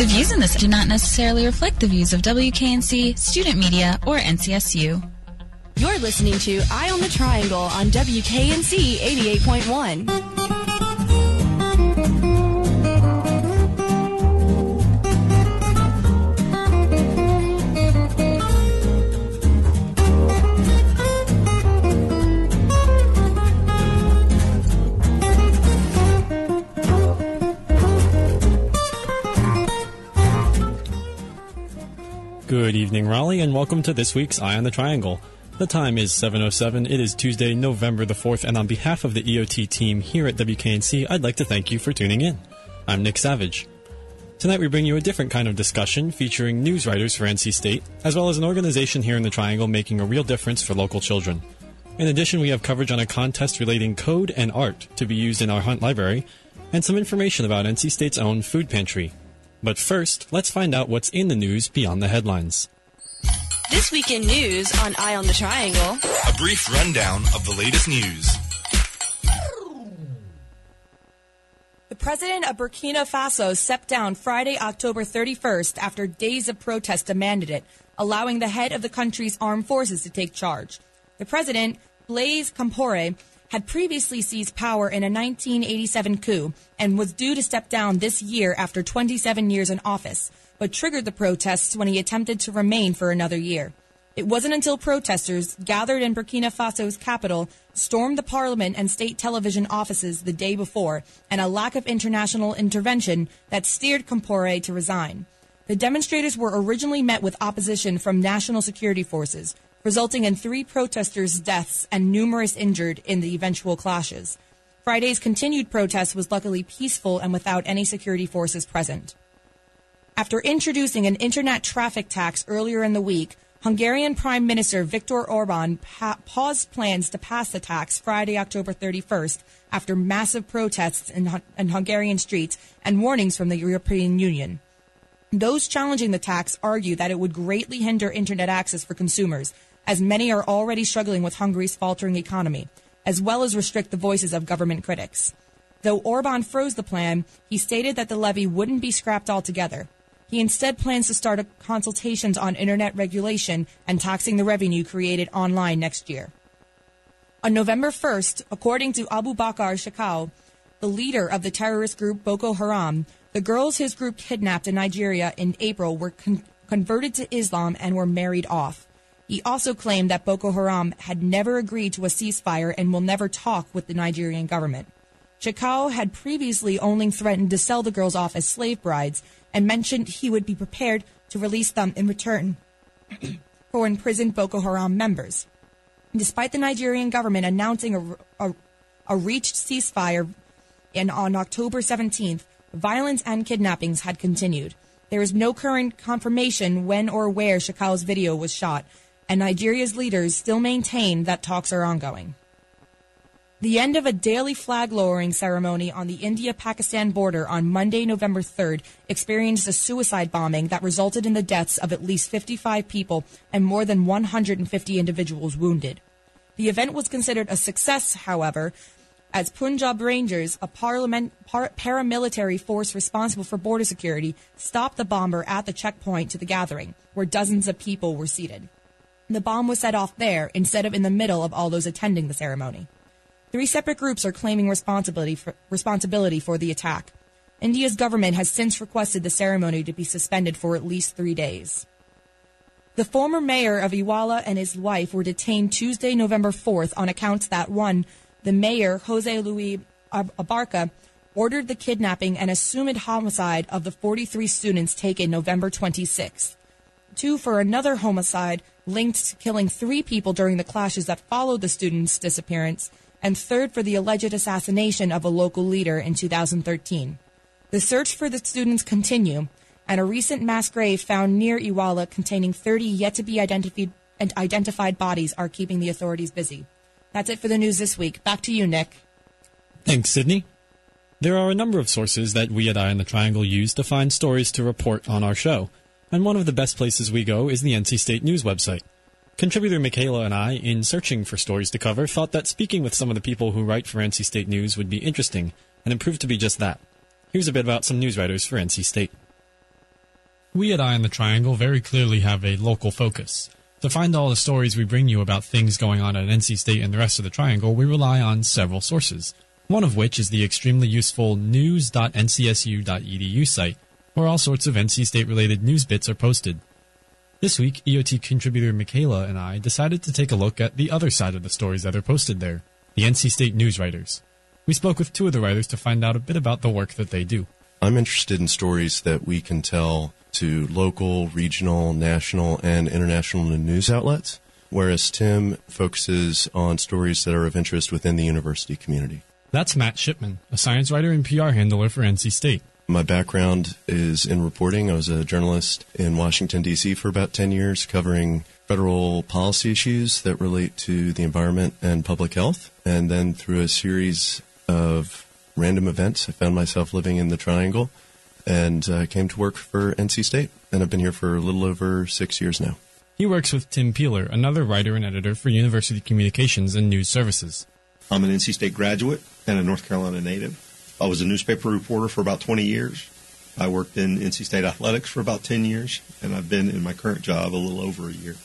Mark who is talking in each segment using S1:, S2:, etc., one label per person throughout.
S1: The views in this do not necessarily reflect the views of WKNC, student media, or NCSU.
S2: You're listening to Eye on the Triangle on WKNC 88.1.
S3: Good evening, Raleigh, and welcome to this week's Eye on the Triangle. The time is 7.07. It is Tuesday, November the 4th, and on behalf of the EOT team here at WKNC, I'd like to thank you for tuning in. I'm Nick Savage. Tonight we bring you a different kind of discussion featuring news writers for NC State, as well as an organization here in the Triangle making a real difference for local children. In addition, we have coverage on a contest relating code and art to be used in our Hunt Library, and some information about NC State's own food pantry. But first, let's find out what's in the news beyond the headlines.
S2: This week in news on Eye on the Triangle.
S4: A brief rundown of the latest news.
S2: The president of Burkina Faso stepped down Friday, October 31st after days of protest demanded it, allowing the head of the country's armed forces to take charge. The president, Blaise Compaoré, had previously seized power in a 1987 coup and was due to step down this year after 27 years in office, but triggered the protests when he attempted to remain for another year. It wasn't until protesters gathered in Burkina Faso's capital stormed the parliament and state television offices the day before and a lack of international intervention that steered Compaoré to resign. The demonstrators were originally met with opposition from national security forces, resulting in three protesters' deaths and numerous injured in the eventual clashes. Friday's continued protest was luckily peaceful and without any security forces present. After introducing an internet traffic tax earlier in the week, Hungarian Prime Minister Viktor Orban pa- paused plans to pass the tax Friday, October 31st, after massive protests in, in Hungarian streets and warnings from the European Union. Those challenging the tax argue that it would greatly hinder internet access for consumers, as many are already struggling with Hungary's faltering economy, as well as restrict the voices of government critics. Though Orban froze the plan, he stated that the levy wouldn't be scrapped altogether. He instead plans to start consultations on internet regulation and taxing the revenue created online next year. On November 1st, according to Abu Bakr Shekau, the leader of the terrorist group Boko Haram, the girls his group kidnapped in Nigeria in April were con- converted to Islam and were married off. He also claimed that Boko Haram had never agreed to a ceasefire and will never talk with the Nigerian government. Shekau had previously only threatened to sell the girls off as slave brides and mentioned he would be prepared to release them in return for imprisoned Boko Haram members. Despite the Nigerian government announcing a, a, a reached ceasefire in, on October 17th, violence and kidnappings had continued. There is no current confirmation when or where Shekau's video was shot, and Nigeria's leaders still maintain that talks are ongoing. The end of a daily flag lowering ceremony on the India Pakistan border on Monday, November 3rd, experienced a suicide bombing that resulted in the deaths of at least 55 people and more than 150 individuals wounded. The event was considered a success, however, as Punjab Rangers, a parliament, par, paramilitary force responsible for border security, stopped the bomber at the checkpoint to the gathering, where dozens of people were seated. The bomb was set off there instead of in the middle of all those attending the ceremony. Three separate groups are claiming responsibility for, responsibility for the attack. India's government has since requested the ceremony to be suspended for at least three days. The former mayor of Iguala and his wife were detained Tuesday, November 4th on accounts that one, the mayor, Jose Luis Abarca, ordered the kidnapping and assumed homicide of the 43 students taken November 26th. Two, for another homicide linked to killing three people during the clashes that followed the students' disappearance, and third for the alleged assassination of a local leader in 2013. The search for the students continue, and a recent mass grave found near Iguala containing 30 yet to be identified, and identified bodies are keeping the authorities busy. That's it for the news this week. Back to you, Nick.
S3: Thanks, Sydney. There are a number of sources that we at Eye on the Triangle use to find stories to report on our show, and one of the best places we go is the NC State News website. Contributor Michaela and I, in searching for stories to cover, thought that speaking with some of the people who write for NC State News would be interesting, and it proved to be just that. Here's a bit about some news writers for NC State. We at Eye on the Triangle very clearly have a local focus. To find all the stories we bring you about things going on at NC State and the rest of the Triangle, we rely on several sources. One of which is the extremely useful news.ncsu.edu site, where all sorts of NC State related news bits are posted. This week, EOT contributor Michaela and I decided to take a look at the other side of the stories that are posted there the NC State news writers. We spoke with two of the writers to find out a bit about the work that they do.
S5: I'm interested in stories that we can tell to local, regional, national, and international news outlets, whereas Tim focuses on stories that are of interest within the university community.
S3: That's Matt Shipman, a science writer and PR handler for NC State.
S5: My background is in reporting. I was a journalist in Washington, D.C. for about 10 years, covering federal policy issues that relate to the environment and public health. And then through a series of random events, I found myself living in the Triangle and uh, came to work for NC State. And I've been here for a little over six years now.
S3: He works with Tim Peeler, another writer and editor for University Communications and News Services.
S6: I'm an NC State graduate and a North Carolina native. I was a newspaper reporter for about 20 years. I worked in NC State athletics for about 10 years, and I've been in my current job a little over a year.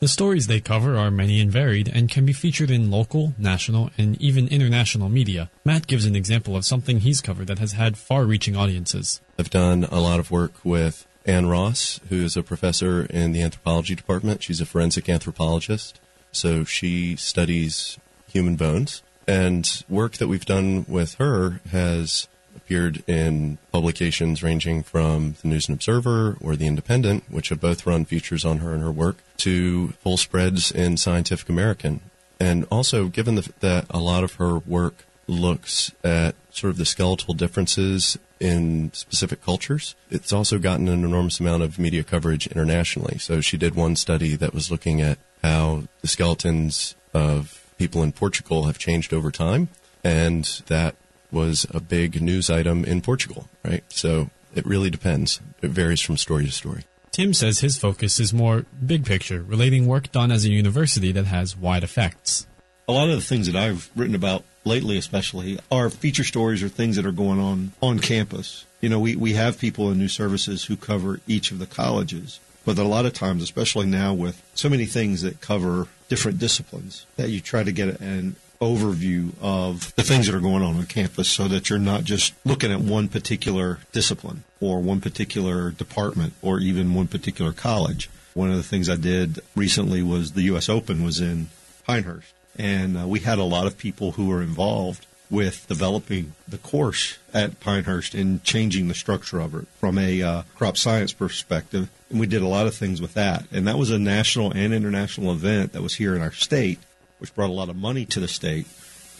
S3: The stories they cover are many and varied and can be featured in local, national, and even international media. Matt gives an example of something he's covered that has had far reaching audiences.
S5: I've done a lot of work with Ann Ross, who is a professor in the anthropology department. She's a forensic anthropologist, so she studies human bones. And work that we've done with her has appeared in publications ranging from the News and Observer or the Independent, which have both run features on her and her work, to full spreads in Scientific American. And also, given the, that a lot of her work looks at sort of the skeletal differences in specific cultures, it's also gotten an enormous amount of media coverage internationally. So she did one study that was looking at how the skeletons of people in Portugal have changed over time, and that was a big news item in Portugal, right? So it really depends. It varies from story to story.
S3: Tim says his focus is more big picture, relating work done as a university that has wide effects.
S6: A lot of the things that I've written about lately, especially, are feature stories or things that are going on on campus. You know, we, we have people in news services who cover each of the colleges, but a lot of times, especially now with so many things that cover different disciplines, that you try to get an overview of the things that are going on on campus so that you're not just looking at one particular discipline or one particular department or even one particular college. One of the things I did recently was the U.S. Open was in Pinehurst, and uh, we had a lot of people who were involved with developing the course at Pinehurst and changing the structure of it from a uh, crop science perspective. And we did a lot of things with that. And that was a national and international event that was here in our state which brought a lot of money to the state.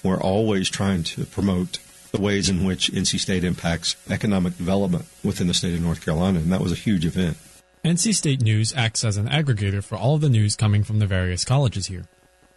S6: We're always trying to promote the ways in which NC State impacts economic development within the state of North Carolina, and that was a huge event.
S3: NC State News acts as an aggregator for all of the news coming from the various colleges here.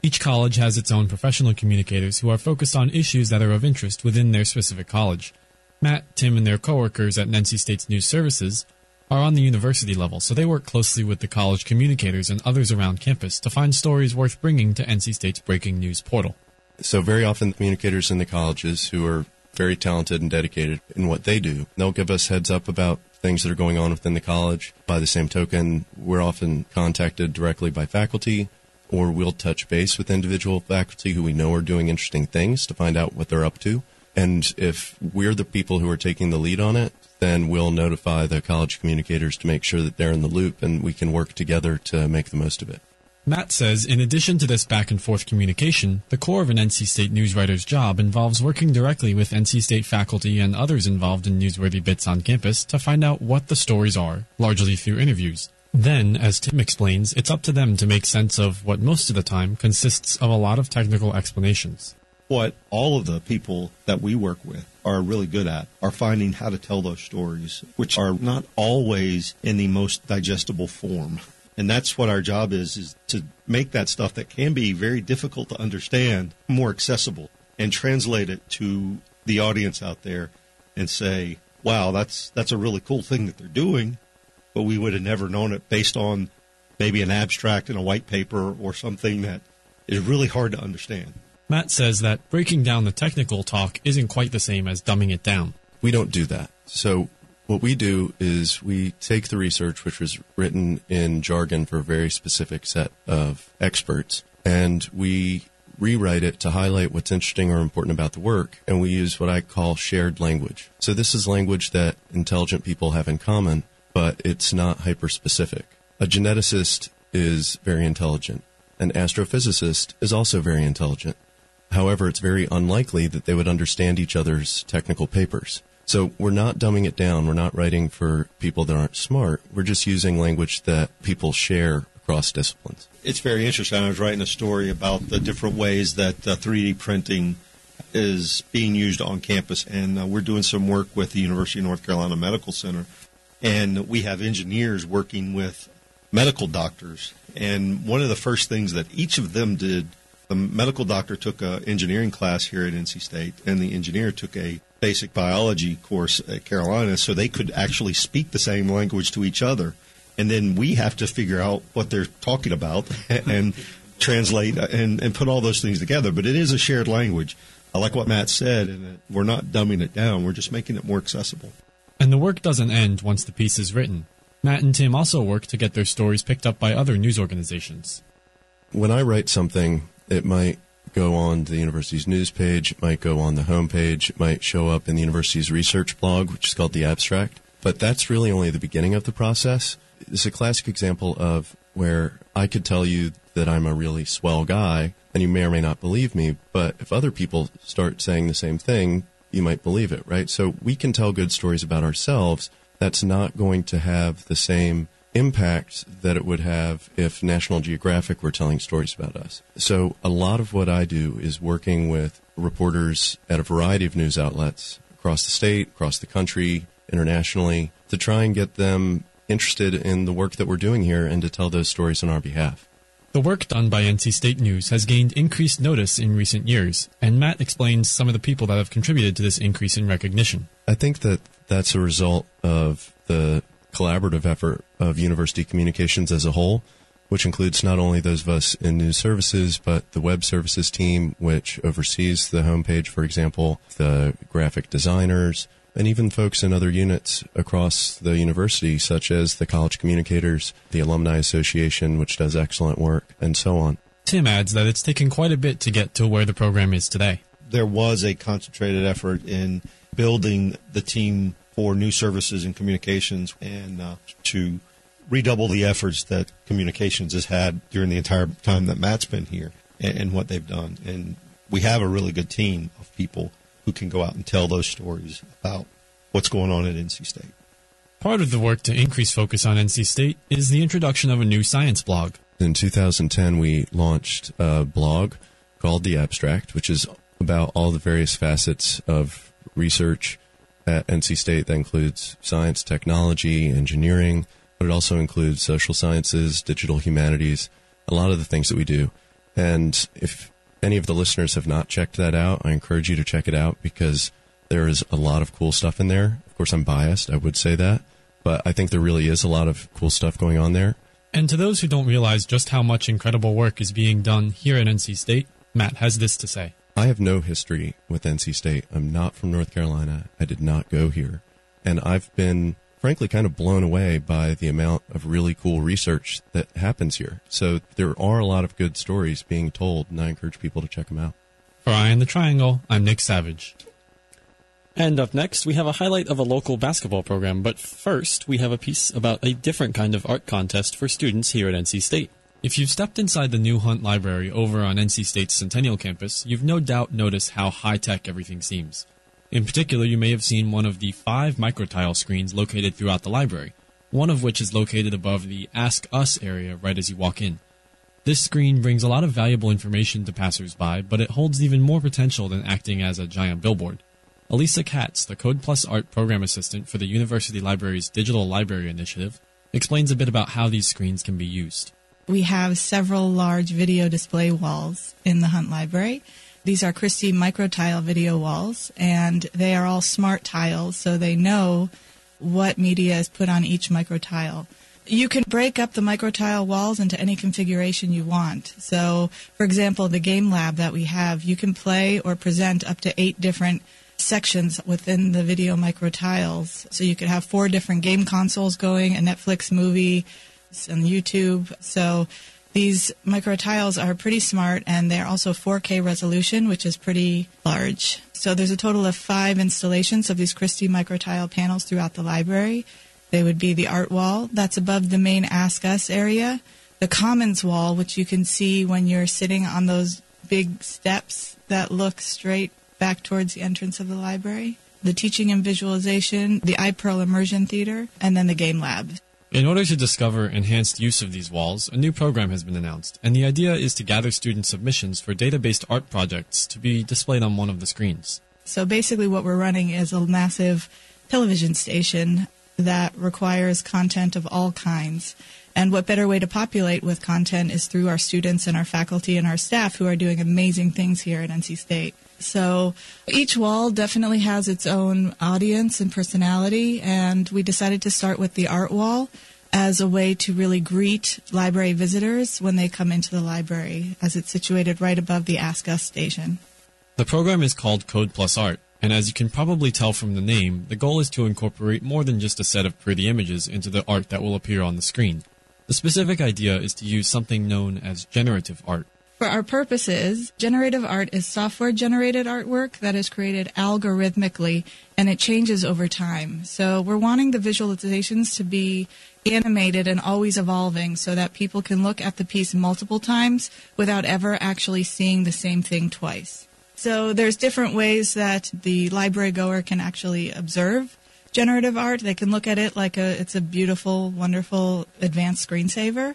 S3: Each college has its own professional communicators who are focused on issues that are of interest within their specific college. Matt, Tim, and their coworkers at NC State's news services are on the university level, so they work closely with the college communicators and others around campus to find stories worth bringing to NC State's breaking news portal.
S5: So very often the communicators in the colleges who are very talented and dedicated in what they do, they'll give us heads up about things that are going on within the college. By the same token, we're often contacted directly by faculty or we'll touch base with individual faculty who we know are doing interesting things to find out what they're up to. And if we're the people who are taking the lead on it, then we'll notify the college communicators to make sure that they're in the loop and we can work together to make the most of it.
S3: Matt says in addition to this back and forth communication, the core of an NC State news writer's job involves working directly with NC State faculty and others involved in newsworthy bits on campus to find out what the stories are, largely through interviews. Then, as Tim explains, it's up to them to make sense of what most of the time consists of a lot of technical explanations
S6: what all of the people that we work with are really good at are finding how to tell those stories, which are not always in the most digestible form. And that's what our job is, is to make that stuff that can be very difficult to understand more accessible and translate it to the audience out there and say, wow, that's, that's a really cool thing that they're doing, but we would have never known it based on maybe an abstract in a white paper or something that is really hard to understand.
S3: Matt says that breaking down the technical talk isn't quite the same as dumbing it down.
S5: We don't do that. So What we do is we take the research, which was written in jargon for a very specific set of experts, and we rewrite it to highlight what's interesting or important about the work, and we use what I call shared language. So this is language that intelligent people have in common, but it's not hyper specific. A geneticist is very intelligent. An astrophysicist is also very intelligent. However, it's very unlikely that they would understand each other's technical papers. So we're not dumbing it down. We're not writing for people that aren't smart. We're just using language that people share across disciplines.
S6: It's very interesting. I was writing a story about the different ways that uh, 3D printing is being used on campus, and uh, we're doing some work with the University of North Carolina Medical Center, and we have engineers working with medical doctors. And one of the first things that each of them did, the medical doctor took an engineering class here at NC State, and the engineer took a basic biology course at Carolina, so they could actually speak the same language to each other. And then we have to figure out what they're talking about and translate and, and put all those things together. But it is a shared language. I like what Matt said, and we're not dumbing it down. We're just making it more accessible.
S3: And the work doesn't end once the piece is written. Matt and Tim also work to get their stories picked up by other news organizations.
S5: When I write something, it might go on the university's news page, it might go on the homepage, it might show up in the university's research blog, which is called the abstract. But that's really only the beginning of the process. It's a classic example of where I could tell you that I'm a really swell guy, and you may or may not believe me, but if other people start saying the same thing, you might believe it, right? So we can tell good stories about ourselves. That's not going to have the same impact that it would have if National Geographic were telling stories about us. So a lot of what I do is working with reporters at a variety of news outlets across the state, across the country, internationally, to try and get them interested in the work that we're doing here and to tell those stories on our behalf.
S3: The work done by NC State News has gained increased notice in recent years, and Matt explains some of the people that have contributed to this increase in recognition.
S5: I think that that's a result of the collaborative effort of university communications as a whole, which includes not only those of us in news services, but the web services team, which oversees the homepage, for example, the graphic designers, and even folks in other units across the university, such as the college communicators, the Alumni Association, which does excellent work, and so on.
S3: Tim adds that it's taken quite a bit to get to where the program is today.
S6: There was a concentrated effort in building the team for new services and communications and uh, to redouble the efforts that communications has had during the entire time that Matt's been here and, and what they've done. And we have a really good team of people who can go out and tell those stories about what's going on at NC State.
S3: Part of the work to increase focus on NC State is the introduction of a new science blog.
S5: In 2010, we launched a blog called The Abstract, which is about all the various facets of research at NC State. That includes science, technology, engineering, but it also includes social sciences, digital humanities, a lot of the things that we do. And if any of the listeners have not checked that out, I encourage you to check it out because there is a lot of cool stuff in there. Of course, I'm biased, I would say that, but I think there really is a lot of cool stuff going on there.
S3: And to those who don't realize just how much incredible work is being done here at NC State, Matt has this to say.
S5: I have no history with NC State. I'm not from North Carolina. I did not go here. And I've been, frankly, kind of blown away by the amount of really cool research that happens here. So there are a lot of good stories being told, and I encourage people to check them out.
S3: For Eye on the Triangle, I'm Nick Savage. And up next, we have a highlight of a local basketball program, but first, we have a piece about a different kind of art contest for students here at NC State. If you've stepped inside the new Hunt Library over on NC State's Centennial campus, you've no doubt noticed how high tech everything seems. In particular, you may have seen one of the five microtile screens located throughout the library, one of which is located above the Ask Us area right as you walk in. This screen brings a lot of valuable information to passersby, but it holds even more potential than acting as a giant billboard. Elisa Katz, the Code Plus Art program assistant for the University Library's Digital Library Initiative, explains a bit about how these screens can be used.
S7: We have several large video display walls in the Hunt Library. These are Christie microtile video walls, and they are all smart tiles, so they know what media is put on each microtile. You can break up the microtile walls into any configuration you want. So, for example, the game lab that we have, you can play or present up to eight different sections within the video micro tiles. So you could have four different game consoles going, a Netflix movie, and YouTube. So these micro tiles are pretty smart and they're also 4K resolution, which is pretty large. So there's a total of five installations of these Christie micro tile panels throughout the library. They would be the art wall that's above the main Ask Us area, the Commons wall, which you can see when you're sitting on those big steps that look straight back towards the entrance of the library, the teaching and visualization, the iPearl immersion theater, and then the game lab.
S3: In order to discover enhanced use of these walls, a new program has been announced, and the idea is to gather student submissions for data based art projects to be displayed on one of the screens.
S7: So basically, what we're running is a massive television station that requires content of all kinds. And what better way to populate with content is through our students and our faculty and our staff who are doing amazing things here at NC State. So each wall definitely has its own audience and personality, and we decided to start with the art wall as a way to really greet library visitors when they come into the library, as it's situated right above the Ask Us station.
S3: The program is called Code Plus Art, and as you can probably tell from the name, the goal is to incorporate more than just a set of pretty images into the art that will appear on the screen. The specific idea is to use something known as generative art.
S7: For our purposes, generative art is software generated artwork that is created algorithmically and it changes over time. So we're wanting the visualizations to be animated and always evolving so that people can look at the piece multiple times without ever actually seeing the same thing twice. So there's different ways that the library goer can actually observe generative art. They can look at it like a it's a beautiful, wonderful advanced screensaver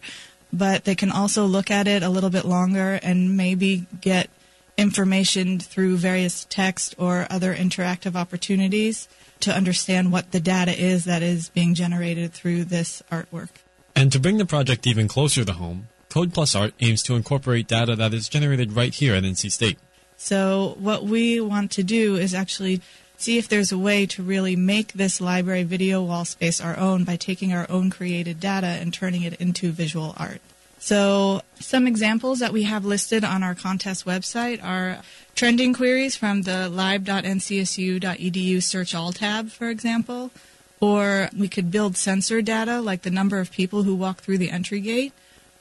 S7: but they can also look at it a little bit longer and maybe get information through various text or other interactive opportunities to understand what the data is that is being generated through this artwork.
S3: And to bring the project even closer to home, Code Plus Art aims to incorporate data that is generated right here at NC State.
S7: So, what we want to do is actually see if there's a way to really make this library video wall space our own by taking our own created data and turning it into visual art. So, some examples that we have listed on our contest website are trending queries from the lib.ncsu.edu search all tab, for example, or we could build sensor data like the number of people who walk through the entry gate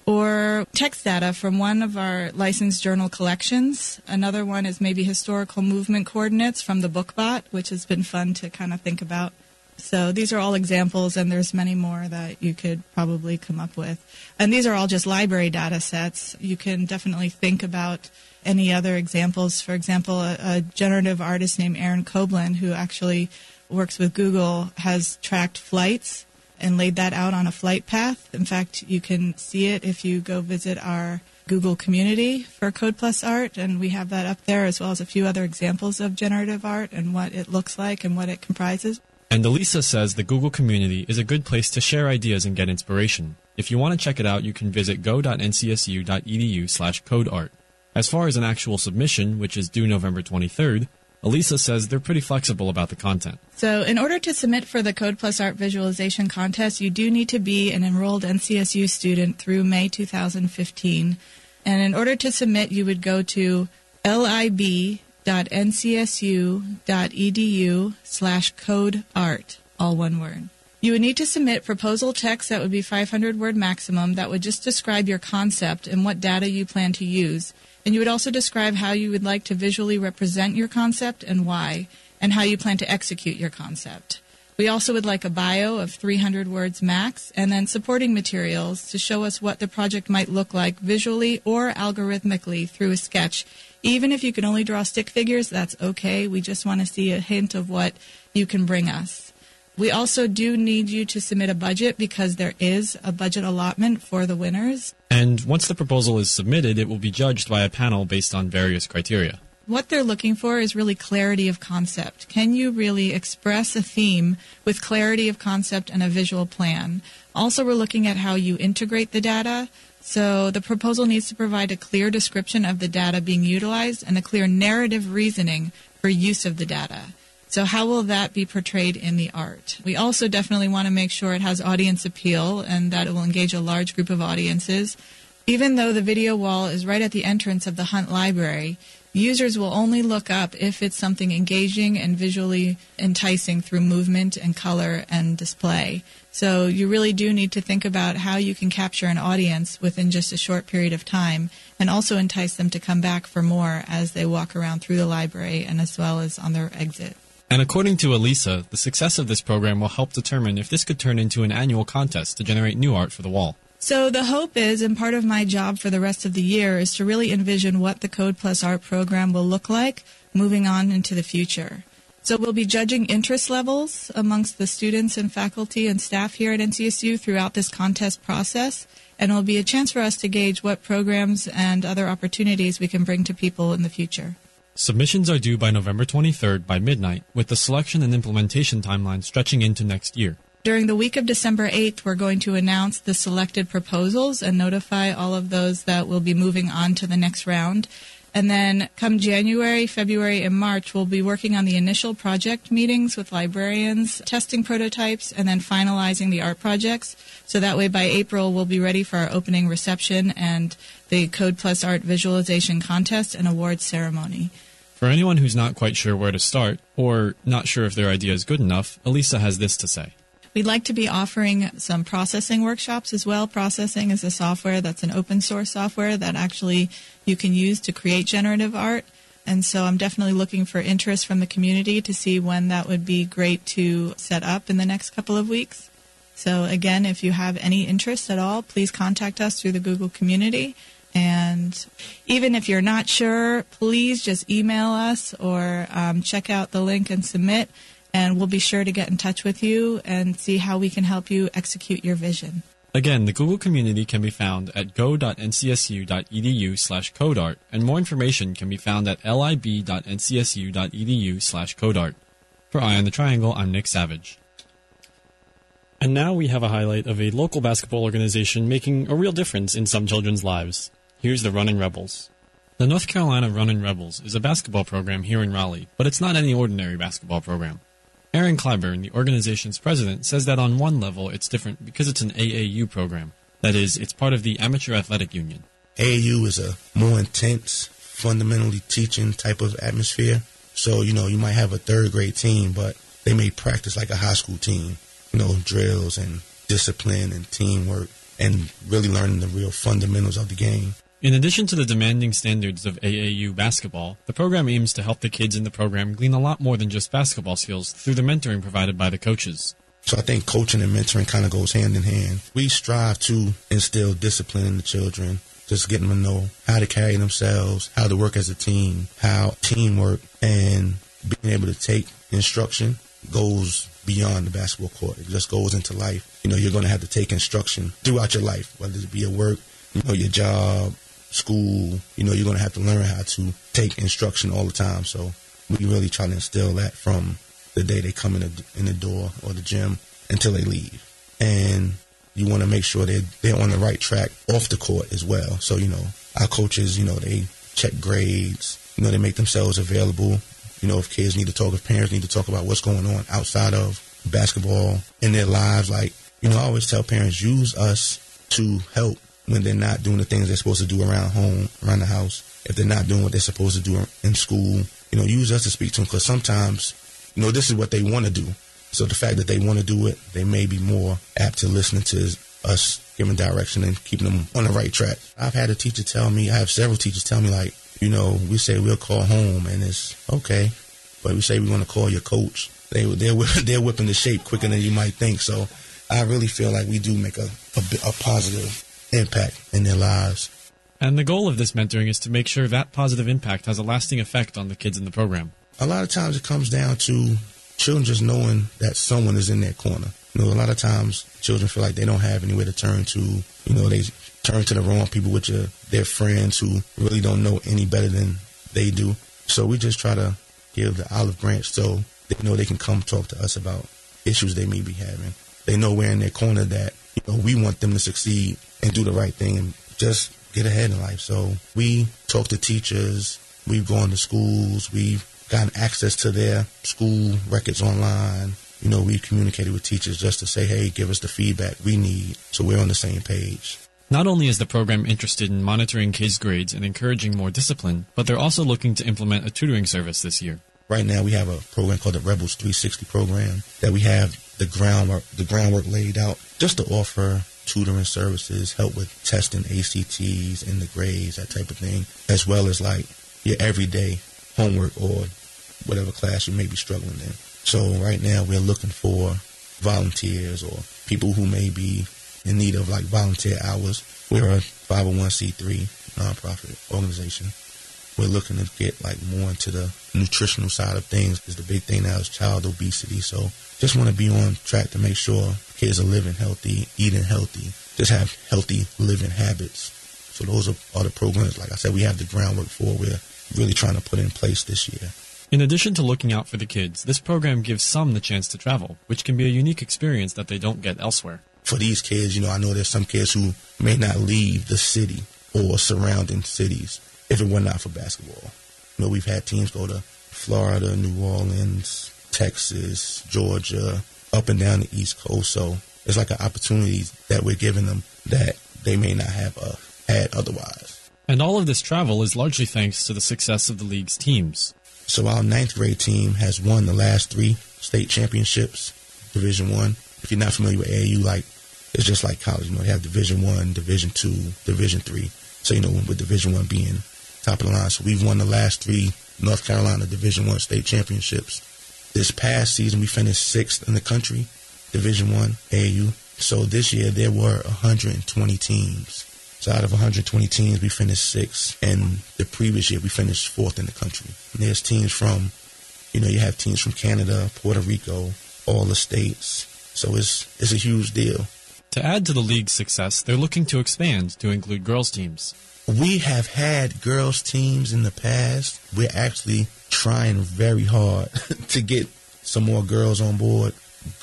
S7: or text data from one of our licensed journal collections. Another one is maybe historical movement coordinates from the BookBot, which has been fun to kind of think about. So these are all examples, and there's many more that you could probably come up with. And these are all just library data sets. You can definitely think about any other examples. For example, a, a generative artist named Aaron Koblin, who actually works with Google, has tracked flights and laid that out on a flight path. In fact, you can see it if you go visit our Google community for Code Plus Art, and we have that up there as well as a few other examples of generative art and what it looks like and what it comprises.
S3: And Elisa says the Google community is a good place to share ideas and get inspiration. If you want to check it out, you can visit go.ncsu.edu slash codeart. As far as an actual submission, which is due November 23rd, Elisa says they're pretty flexible about the content.
S7: So, in order to submit for the Code Plus Art Visualization Contest, you do need to be an enrolled NCSU student through May 2015. And in order to submit, you would go to lib.ncsu.edu slash code art, all one word. You would need to submit proposal text that would be 500 word maximum that would just describe your concept and what data you plan to use. And you would also describe how you would like to visually represent your concept and why, and how you plan to execute your concept. We also would like a bio of 300 words max, and then supporting materials to show us what the project might look like visually or algorithmically through a sketch. Even if you can only draw stick figures, that's okay. We just want to see a hint of what you can bring us. We also do need you to submit a budget because there is a budget allotment for the winners.
S3: And once the proposal is submitted, it will be judged by a panel based on various criteria.
S7: What they're looking for is really clarity of concept. Can you really express a theme with clarity of concept and a visual plan? Also, we're looking at how you integrate the data. So the proposal needs to provide a clear description of the data being utilized and a clear narrative reasoning for use of the data. So how will that be portrayed in the art? We also definitely want to make sure it has audience appeal and that it will engage a large group of audiences. Even though the video wall is right at the entrance of the Hunt Library, Users will only look up if it's something engaging and visually enticing through movement and color and display. So you really do need to think about how you can capture an audience within just a short period of time and also entice them to come back for more as they walk around through the library and as well as on their exit.
S3: And according to Elisa, the success of this program will help determine if this could turn into an annual contest to generate new art for the wall.
S7: So the hope is, and part of my job for the rest of the year, is to really envision what the Code Plus Art program will look like moving on into the future. So we'll be judging interest levels amongst the students and faculty and staff here at NCSU throughout this contest process, and it will be a chance for us to gauge what programs and other opportunities we can bring to people in the future.
S3: Submissions are due by November 23rd by midnight, with the selection and implementation timeline stretching into next year.
S7: During the week of December 8th, we're going to announce the selected proposals and notify all of those that will be moving on to the next round. And then come January, February, and March, we'll be working on the initial project meetings with librarians, testing prototypes, and then finalizing the art projects. So that way by April, we'll be ready for our opening reception and the Code Plus Art visualization contest and awards ceremony.
S3: For anyone who's not quite sure where to start, or not sure if their idea is good enough, Elisa has this to say.
S7: We'd like to be offering some processing workshops as well. Processing is a software that's an open source software that actually you can use to create generative art. And so I'm definitely looking for interest from the community to see when that would be great to set up in the next couple of weeks. So again, if you have any interest at all, please contact us through the Google community. And even if you're not sure, please just email us or um, check out the link and submit and we'll be sure to get in touch with you and see how we can help you execute your vision.
S3: Again, the Google community can be found at go.ncsu.edu slash codeart, and more information can be found at lib.ncsu.edu slash codeart. For Eye on the Triangle, I'm Nick Savage. And now we have a highlight of a local basketball organization making a real difference in some children's lives. Here's the Running Rebels. The North Carolina Running Rebels is a basketball program here in Raleigh, but it's not any ordinary basketball program. Aaron Clyburn, the organization's president, says that on one level it's different because it's an AAU program. That is, it's part of the Amateur Athletic Union.
S8: AAU is a more intense, fundamentally teaching type of atmosphere. So, you know, you might have a third grade team, but they may practice like a high school team, you know, drills and discipline and teamwork and really learning the real fundamentals of the game.
S3: In addition to the demanding standards of AAU basketball, the program aims to help the kids in the program glean a lot more than just basketball skills through the mentoring provided by the coaches.
S8: So I think coaching and mentoring kind of goes hand in hand. We strive to instill discipline in the children, just getting them to know how to carry themselves, how to work as a team, how teamwork and being able to take instruction goes beyond the basketball court. It just goes into life. You know, you're going to have to take instruction throughout your life, whether it be at work, you know, your job, school, you know, you're going to have to learn how to take instruction all the time. So we really try to instill that from the day they come in the, in the door or the gym until they leave. And you want to make sure they're, they're on the right track off the court as well. So, you know, our coaches, you know, they check grades, you know, they make themselves available. You know, if kids need to talk, if parents need to talk about what's going on outside of basketball in their lives, like, you know, I always tell parents, use us to help when they're not doing the things they're supposed to do around home, around the house. If they're not doing what they're supposed to do in school, you know, use us to speak to them because sometimes, you know, this is what they want to do. So the fact that they want to do it, they may be more apt to listening to us giving direction and keeping them on the right track. I've had a teacher tell me, I have several teachers tell me like, you know, we say we'll call home and it's okay, but we say we want to call your coach. They they're they're whipping the shape quicker than you might think. So I really feel like we do make a a, a positive impact in their lives.
S3: And the goal of this mentoring is to make sure that positive impact has a lasting effect on the kids in the program.
S8: A lot of times it comes down to children just knowing that someone is in their corner. You know, a lot of times children feel like they don't have anywhere to turn to. You know, they turn to the wrong people, which are their friends who really don't know any better than they do. So we just try to give the olive branch so they know they can come talk to us about issues they may be having. They know we're in their corner that you know we want them to succeed and do the right thing and just get ahead in life. So we talk to teachers, we've gone to schools, we've gotten access to their school records online. You know, we've communicated with teachers just to say, hey, give us the feedback we need so we're on the same page.
S3: Not only is the program interested in monitoring kids' grades and encouraging more discipline, but they're also looking to implement a tutoring service this year.
S8: Right now, we have a program called the Rebels 360 program that we have the groundwork the groundwork laid out just to offer tutoring services, help with testing ACTs and the grades, that type of thing, as well as like your everyday homework or whatever class you may be struggling in. So right now we're looking for volunteers or people who may be in need of like volunteer hours. We're a 501c3 nonprofit organization. We're looking to get like more into the nutritional side of things because the big thing now is child obesity. So just want to be on track to make sure kids are living healthy, eating healthy, just have healthy living habits. So those are, are the programs, like I said, we have the groundwork for. We're really trying to put in place this year.
S3: In addition to looking out for the kids, this program gives some the chance to travel, which can be a unique experience that they don't get elsewhere.
S8: For these kids, you know, I know there's some kids who may not leave the city or surrounding cities if it were not for basketball. You know, we've had teams go to Florida, New Orleans, Texas, Georgia, up and down the East Coast. So it's like an opportunity that we're giving them that they may not have uh, had otherwise.
S3: And all of this travel is largely thanks to the success of the league's teams.
S8: So our ninth grade team has won the last three state championships, Division One. If you're not familiar with AAU, like it's just like college. You know, they have Division One, Division Two, Division Three. So you know, with Division One being top of the line, so we've won the last three North Carolina Division One state championships. This past season, we finished sixth in the country, Division One AAU. So this year there were 120 teams. So out of 120 teams, we finished sixth, and the previous year we finished fourth in the country. And there's teams from, you know, you have teams from Canada, Puerto Rico, all the states. So it's it's a huge deal.
S3: To add to the league's success, they're looking to expand to include girls' teams.
S8: We have had girls' teams in the past. We're actually trying very hard to get some more girls on board.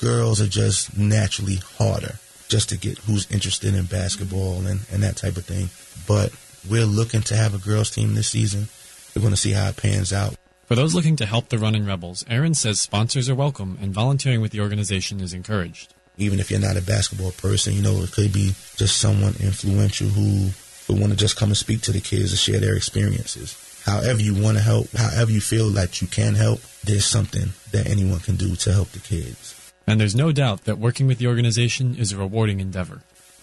S8: Girls are just naturally harder just to get who's interested in basketball and, and that type of thing. But we're looking to have a girls team this season. We're going to see how it pans out.
S3: For those looking to help the Running Rebels, Aaron says sponsors are welcome and volunteering with the organization is encouraged.
S8: Even if you're not a basketball person, you know, it could be just someone influential who would want to just come and speak to the kids and share their experiences. However you want to help, however you feel that you can help, there's something that anyone can do to help the kids.
S3: And there's no doubt that working with the organization is a rewarding endeavor.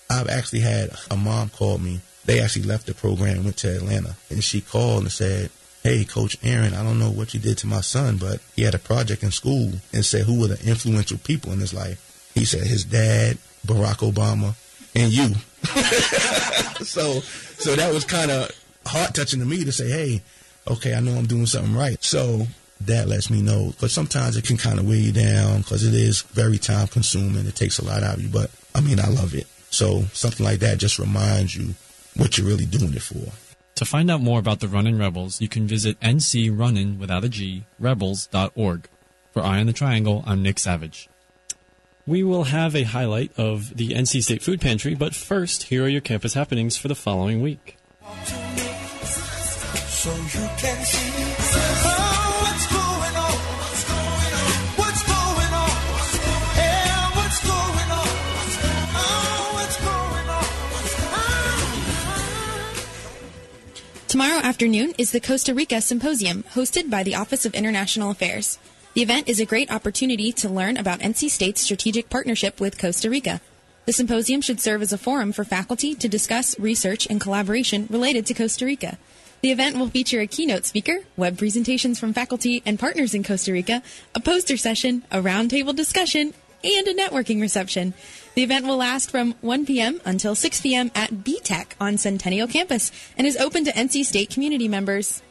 S8: I've actually had a mom call me. They actually left the program and went to Atlanta. And she called and said, Hey, Coach Aaron, I don't know what you did to my son, but he had a project in school and said, Who were the influential people in his life? He said, His dad, Barack Obama, and you. so, so that was kind of heart touching to me to say, Hey, okay, I know I'm doing something right. So that lets me know But sometimes it can kind of weigh you down because it is very time consuming. It takes a lot out of you, but I mean, I love it. So something like that just reminds you what you're really doing it for.
S3: To find out more about the Runnin' Rebels, you can visit ncrunnin without a G rebels.org. For Eye on the Triangle, I'm Nick Savage. We will have a highlight of the NC State Food Pantry, but first, here are your campus happenings for the following week.
S9: So you can see uh-huh. what's going on?
S10: Tomorrow afternoon is the Costa Rica Symposium, hosted by the Office of International Affairs. The event is a great opportunity to learn about NC State's strategic partnership with Costa Rica. The symposium should serve as a forum for faculty to discuss research and collaboration related to Costa Rica. The event will feature a keynote speaker, web presentations from faculty and partners in Costa Rica, a poster session, a roundtable discussion, and a networking reception. The event will last from 1 p.m. until 6 p.m. at BTEC on Centennial Campus and is open to NC State community members.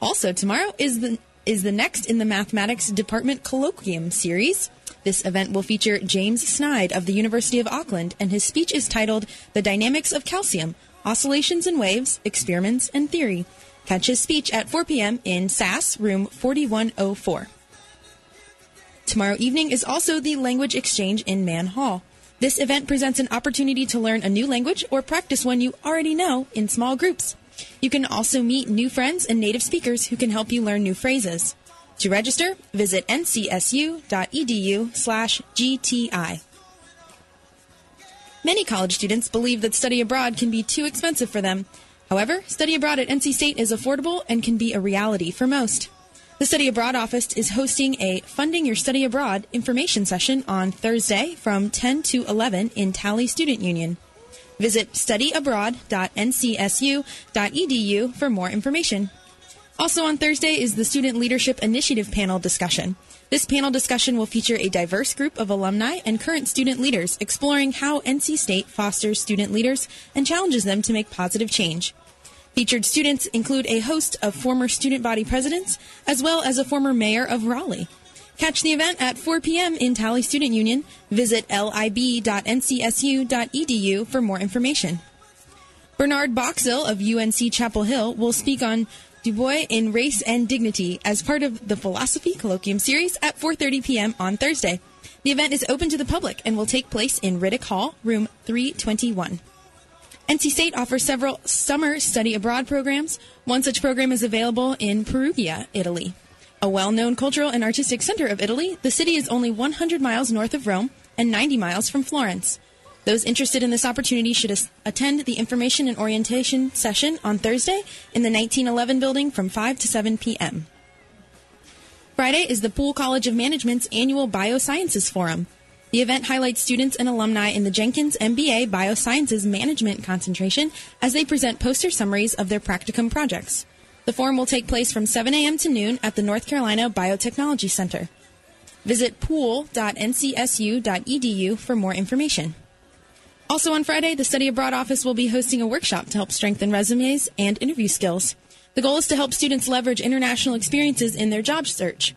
S10: Also, tomorrow is the is the next in the Mathematics Department Colloquium series. This event will feature James Sneyd of the University of Auckland, and his speech is titled The Dynamics of Calcium Oscillations and Waves, Experiments and Theory. Catch his speech at 4 p.m. in SAS, room 4104. Tomorrow evening is also the Language Exchange in Mann Hall. This event presents an opportunity to learn a new language or practice one you already know in small groups. You can also meet new friends and native speakers who can help you learn new phrases. To register, visit ncsu.edu slash GTI. Many college students believe that study abroad can be too expensive for them. However, study abroad at NC State is affordable and can be a reality for most. The Study Abroad office is hosting a Funding Your Study Abroad information session on Thursday from 10 to 11 in Talley Student Union. Visit studyabroad.ncsu.edu for more information. Also on Thursday is the Student Leadership Initiative panel discussion. This panel discussion will feature a diverse group of alumni and current student leaders exploring how NC State fosters student leaders and challenges them to make positive change. Featured students include a host of former student body presidents, as well as a former mayor of Raleigh. Catch the event at 4 p.m. in Talley Student Union. Visit lib.ncsu.edu for more information. Bernard Boxill of UNC Chapel Hill will speak on Du Bois in Race and Dignity as part of the Philosophy Colloquium series at 4:30 p.m. on Thursday. The event is open to the public and will take place in Riddick Hall, room 321. NC State offers several summer study abroad programs. One such program is available in Perugia, Italy. A well known cultural and artistic center of Italy, the city is only 100 miles north of Rome and 90 miles from Florence. Those interested in this opportunity should as- attend the information and orientation session on Thursday in the 1911 building from 5 to 7 p.m. Friday is the Poole College of Management's annual Biosciences Forum. The event highlights students and alumni in the Jenkins MBA Biosciences Management concentration as they present poster summaries of their practicum projects. The forum will take place from 7 a.m. to noon at the North Carolina Biotechnology Center. Visit poole.ncsu.edu for more information. Also on Friday, the Study Abroad office will be hosting a workshop to help strengthen resumes and interview skills. The goal is to help students leverage international experiences in their job search.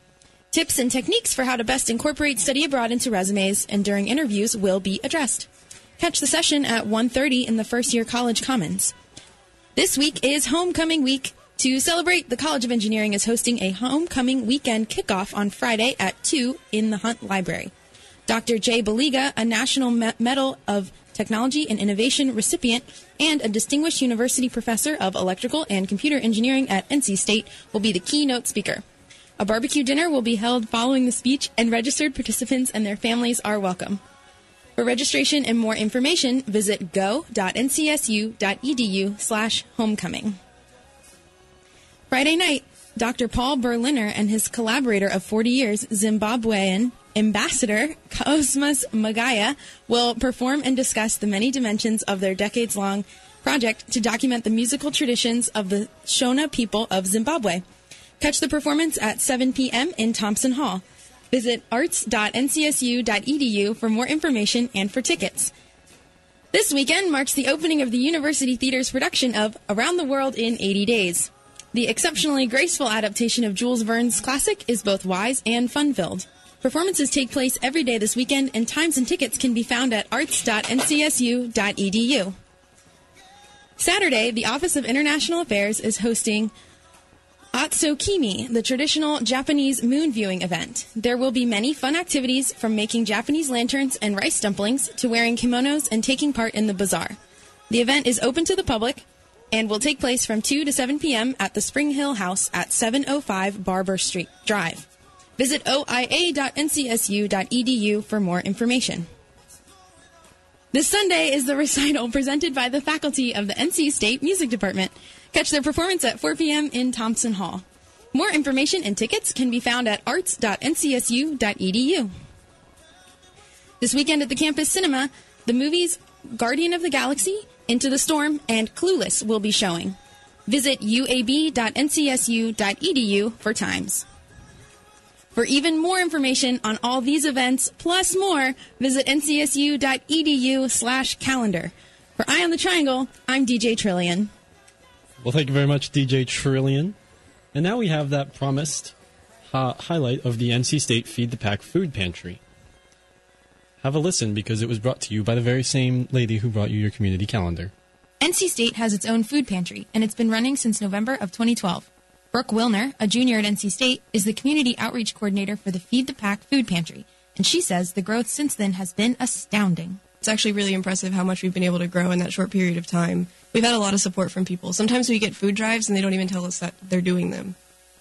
S10: Tips and techniques for how to best incorporate study abroad into resumes and during interviews will be addressed. Catch the session at 1:30 in the first year college commons. This week is homecoming week. To celebrate, the College of Engineering is hosting a homecoming weekend kickoff on Friday at 2 in the Hunt Library. Dr. Jay Baliga, a National Medal of Technology and Innovation recipient and a distinguished university professor of electrical and computer engineering at NC State, will be the keynote speaker. A barbecue dinner will be held following the speech, and registered participants and their families are welcome. For registration and more information, visit go.ncsu.edu slash homecoming. Friday night, Dr. Paul Berliner and his collaborator of 40 years, Zimbabwean ambassador Cosmas Magaya, will perform and discuss the many dimensions of their decades long project to document the musical traditions of the Shona people of Zimbabwe. Catch the performance at 7 p.m. in Thompson Hall. Visit arts.ncsu.edu for more information and for tickets. This weekend marks the opening of the University Theater's production of Around the World in 80 Days. The exceptionally graceful adaptation of Jules Verne's classic is both wise and fun filled. Performances take place every day this weekend, and times and tickets can be found at arts.ncsu.edu. Saturday, the Office of International Affairs is hosting Otsukimi, the traditional Japanese moon viewing event. There will be many fun activities from making Japanese lanterns and rice dumplings to wearing kimonos and taking part in the bazaar. The event is open to the public and will take place from 2 to 7 p.m. at the Spring Hill House at 705 Barber Street Drive. Visit oia.ncsu.edu for more information. This Sunday is the recital presented by the faculty of the NC State Music Department. Catch their performance at 4 p.m. in Thompson Hall. More information and tickets can be found at arts.ncsu.edu. This weekend at the campus cinema, the movies Guardian of the Galaxy, Into the Storm, and Clueless will be showing. Visit uab.ncsu.edu for times. For even more information on all these events, plus more, visit ncsu.edu slash calendar. For Eye on the Triangle, I'm DJ Trillion.
S3: Well, thank you very much, DJ Trillion. And now we have that promised uh, highlight of the NC State Feed the Pack food pantry. Have a listen because it was brought to you by the very same lady who brought you your community calendar.
S1: NC State has its own food pantry, and it's been running since November of 2012. Brooke Wilner, a junior at NC State, is the community outreach coordinator for the Feed the Pack food pantry, and she says the growth since then has been astounding.
S11: It's actually really impressive how much we've been able to grow in that short period of time. We've had a lot of support from people. Sometimes we get food drives and they don't even tell us that they're doing them.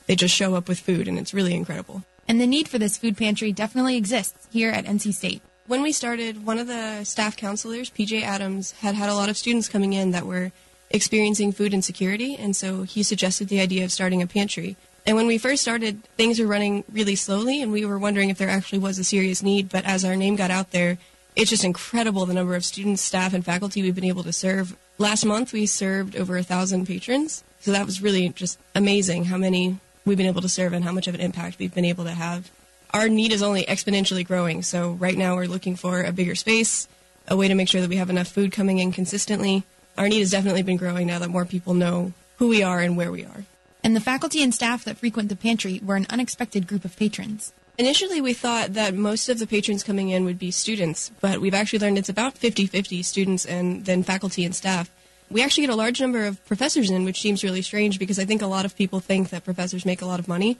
S11: They just show up with food and it's really incredible.
S1: And the need for this food pantry definitely exists here at NC State.
S11: When we started, one of the staff counselors, PJ Adams, had had a lot of students coming in that were experiencing food insecurity, and so he suggested the idea of starting a pantry. And when we first started, things were running really slowly, and we were wondering if there actually was a serious need. But as our name got out there, it's just incredible the number of students, staff, and faculty we've been able to serve. Last month, we served over a thousand patrons, so that was really just amazing how many we've been able to serve and how much of an impact we've been able to have. Our need is only exponentially growing, so right now we're looking for a bigger space, a way to make sure that we have enough food coming in consistently. Our need has definitely been growing now that more people know who we are and where we are.
S1: And the faculty and staff that frequent the pantry were an unexpected group of patrons.
S11: Initially, we thought that most of the patrons coming in would be students, but we've actually learned it's about 50 50 students and then faculty and staff. We actually get a large number of professors in, which seems really strange because I think a lot of people think that professors make a lot of money.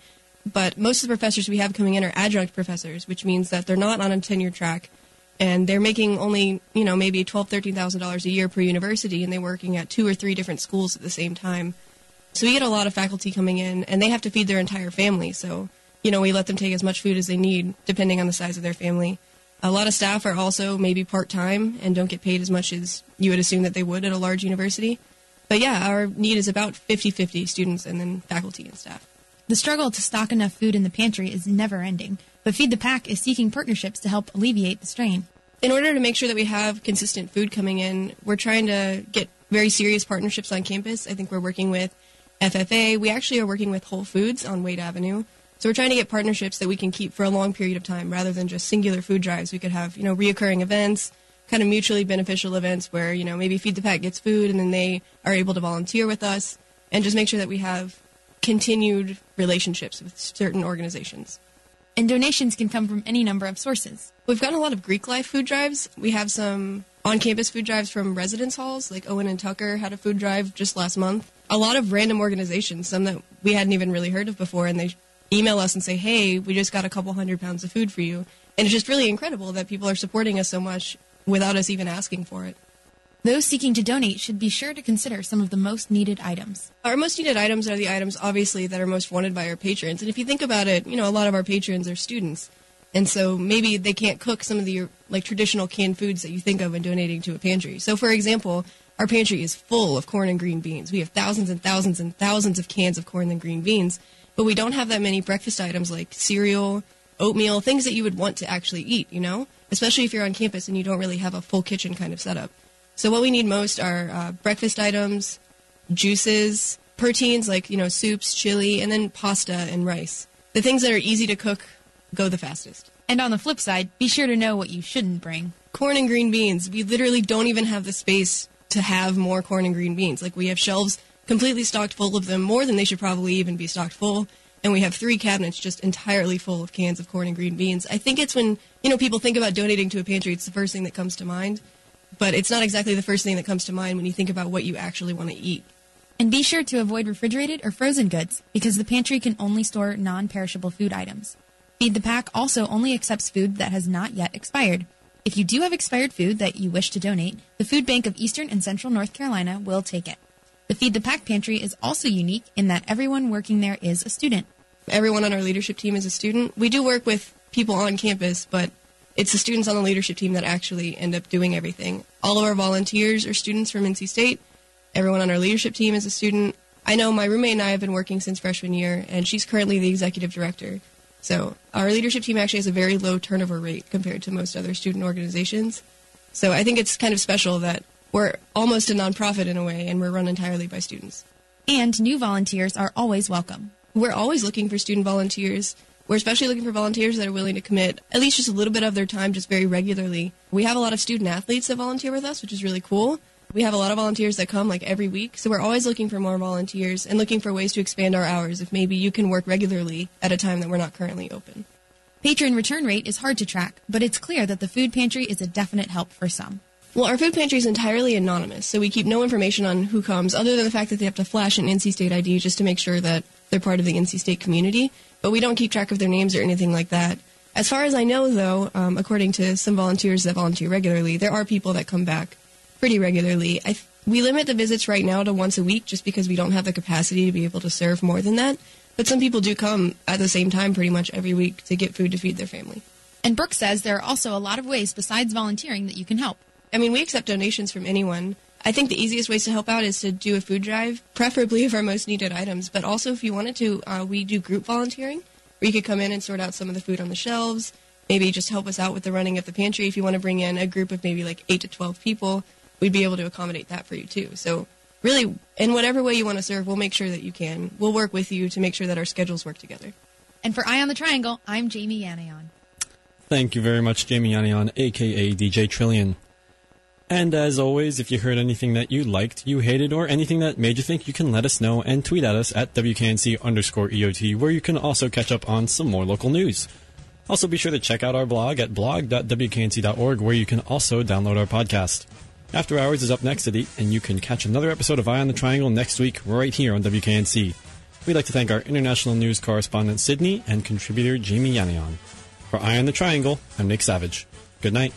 S11: But most of the professors we have coming in are adjunct professors, which means that they're not on a tenure track and they're making only, you know, maybe twelve, thirteen thousand dollars a year per university, and they're working at two or three different schools at the same time. So we get a lot of faculty coming in, and they have to feed their entire family. So, you know, we let them take as much food as they need, depending on the size of their family. A lot of staff are also maybe part time and don't get paid as much as you would assume that they would at a large university. But yeah, our need is about 50 50 students and then faculty and staff.
S1: The struggle to stock enough food in the pantry is never ending, but Feed the Pack is seeking partnerships to help alleviate the strain.
S11: In order to make sure that we have consistent food coming in, we're trying to get very serious partnerships on campus. I think we're working with FFA. We actually are working with Whole Foods on Wade Avenue. So we're trying to get partnerships that we can keep for a long period of time rather than just singular food drives. We could have, you know, reoccurring events, kind of mutually beneficial events where, you know, maybe Feed the Pack gets food and then they are able to volunteer with us and just make sure that we have continued relationships with certain organizations.
S1: And donations can come from any number of sources.
S11: We've gotten a lot of Greek life food drives. We have some on campus food drives from residence halls, like Owen and Tucker had a food drive just last month. A lot of random organizations, some that we hadn't even really heard of before, and they email us and say, hey, we just got a couple hundred pounds of food for you. And it's just really incredible that people are supporting us so much without us even asking for it.
S1: Those seeking to donate should be sure to consider some of the most needed items.
S11: Our most needed items are the items, obviously, that are most wanted by our patrons. And if you think about it, you know, a lot of our patrons are students. And so maybe they can't cook some of the like traditional canned foods that you think of when donating to a pantry. So for example, our pantry is full of corn and green beans. We have thousands and thousands and thousands of cans of corn and green beans, but we don't have that many breakfast items like cereal, oatmeal, things that you would want to actually eat, you know? Especially if you're on campus and you don't really have a full kitchen kind of setup. So what we need most are uh, breakfast items, juices, proteins like, you know, soups, chili, and then pasta and rice. The things that are easy to cook go the fastest.
S1: And on the flip side, be sure to know what you shouldn't bring.
S11: Corn and green beans. We literally don't even have the space to have more corn and green beans. Like we have shelves completely stocked full of them, more than they should probably even be stocked full. And we have three cabinets just entirely full of cans of corn and green beans. I think it's when, you know, people think about donating to a pantry, it's the first thing that comes to mind. But it's not exactly the first thing that comes to mind when you think about what you actually want to eat.
S1: And be sure to avoid refrigerated or frozen goods because the pantry can only store non perishable food items. Feed the Pack also only accepts food that has not yet expired. If you do have expired food that you wish to donate, the Food Bank of Eastern and Central North Carolina will take it. The Feed the Pack pantry is also unique in that everyone working there is a student.
S11: Everyone on our leadership team is a student. We do work with people on campus, but it's the students on the leadership team that actually end up doing everything. All of our volunteers are students from NC State. Everyone on our leadership team is a student. I know my roommate and I have been working since freshman year, and she's currently the executive director. So our leadership team actually has a very low turnover rate compared to most other student organizations. So I think it's kind of special that we're almost a nonprofit in a way, and we're run entirely by students.
S1: And new volunteers are always welcome.
S11: We're always looking for student volunteers. We're especially looking for volunteers that are willing to commit at least just a little bit of their time just very regularly. We have a lot of student athletes that volunteer with us, which is really cool. We have a lot of volunteers that come like every week, so we're always looking for more volunteers and looking for ways to expand our hours if maybe you can work regularly at a time that we're not currently open.
S1: Patron return rate is hard to track, but it's clear that the food pantry is a definite help for some.
S11: Well, our food pantry is entirely anonymous, so we keep no information on who comes other than the fact that they have to flash an NC State ID just to make sure that they're part of the NC State community, but we don't keep track of their names or anything like that. As far as I know, though, um, according to some volunteers that volunteer regularly, there are people that come back pretty regularly. I th- we limit the visits right now to once a week just because we don't have the capacity to be able to serve more than that. But some people do come at the same time pretty much every week to get food to feed their family.
S1: And Brooke says there are also a lot of ways besides volunteering that you can help.
S11: I mean, we accept donations from anyone. I think the easiest ways to help out is to do a food drive, preferably of our most needed items. But also, if you wanted to, uh, we do group volunteering, where you could come in and sort out some of the food on the shelves, maybe just help us out with the running of the pantry. If you want to bring in a group of maybe like 8 to 12 people, we'd be able to accommodate that for you too. So, really, in whatever way you want to serve, we'll make sure that you can. We'll work with you to make sure that our schedules work together.
S1: And for Eye on the Triangle, I'm Jamie Yanayon.
S3: Thank you very much, Jamie Yanion, aka DJ Trillion. And as always, if you heard anything that you liked, you hated, or anything that made you think, you can let us know and tweet at us at WKNC underscore EOT, where you can also catch up on some more local news. Also, be sure to check out our blog at blog.wknc.org, where you can also download our podcast. After Hours is up next at 8, and you can catch another episode of Eye on the Triangle next week right here on WKNC. We'd like to thank our international news correspondent Sydney and contributor Jamie Yanion. For Eye on the Triangle, I'm Nick Savage. Good night.